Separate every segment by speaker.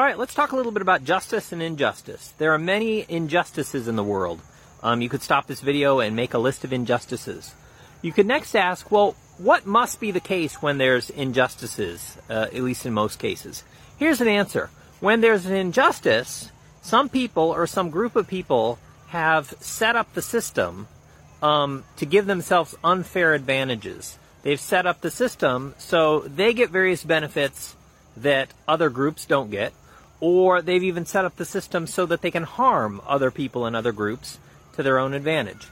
Speaker 1: All right, let's talk a little bit about justice and injustice. There are many injustices in the world. Um, you could stop this video and make a list of injustices. You could next ask, well, what must be the case when there's injustices, uh, at least in most cases? Here's an answer. When there's an injustice, some people or some group of people have set up the system um, to give themselves unfair advantages. They've set up the system so they get various benefits that other groups don't get, or they've even set up the system so that they can harm other people and other groups to their own advantage.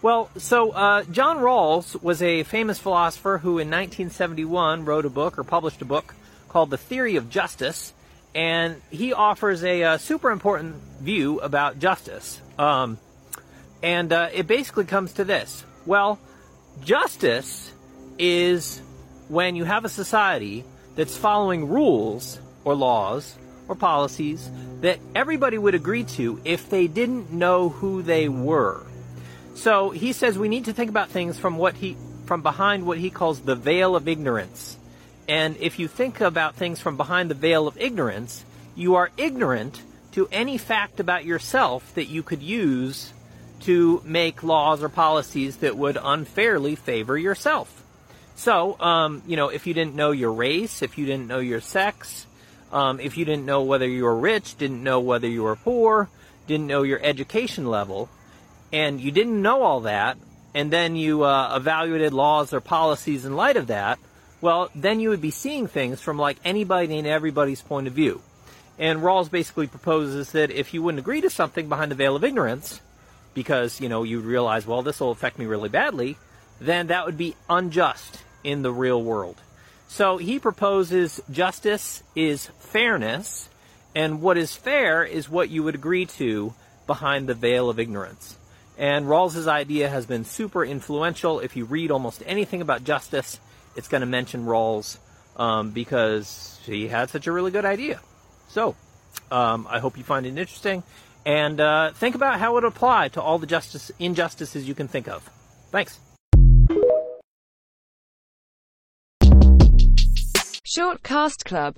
Speaker 1: Well, so uh, John Rawls was a famous philosopher who in 1971 wrote a book or published a book called The Theory of Justice, and he offers a, uh, super important view about justice. Um, and uh, it basically comes to this. Well, justice is when you have a society that's following rules or laws or policies that everybody would agree to if they didn't know who they were. So he says we need to think about things from what he from behind what he calls the veil of ignorance. And if you think about things from behind the veil of ignorance, you are ignorant to any fact about yourself that you could use to make laws or policies that would unfairly favor yourself. So, um, you know, if you didn't know your race, if you didn't know your sex, um, if you didn't know whether you were rich, didn't know whether you were poor, didn't know your education level, and you didn't know all that, and then you uh, evaluated laws or policies in light of that, well, then you would be seeing things from like anybody and everybody's point of view. And Rawls basically proposes that if you wouldn't agree to something behind the veil of ignorance, because, you know, you'd realize, well, this will affect me really badly, then that would be unjust in the real world. So he proposes justice is fairness, and what is fair is what you would agree to behind the veil of ignorance. And Rawls's idea has been super influential. If you read almost anything about justice, it's going to mention Rawls um, because he had such a really good idea. So, um, I hope you find it interesting, and uh, think about how it would apply to all the justice injustices you can think of. Thanks.
Speaker 2: Short Cast Club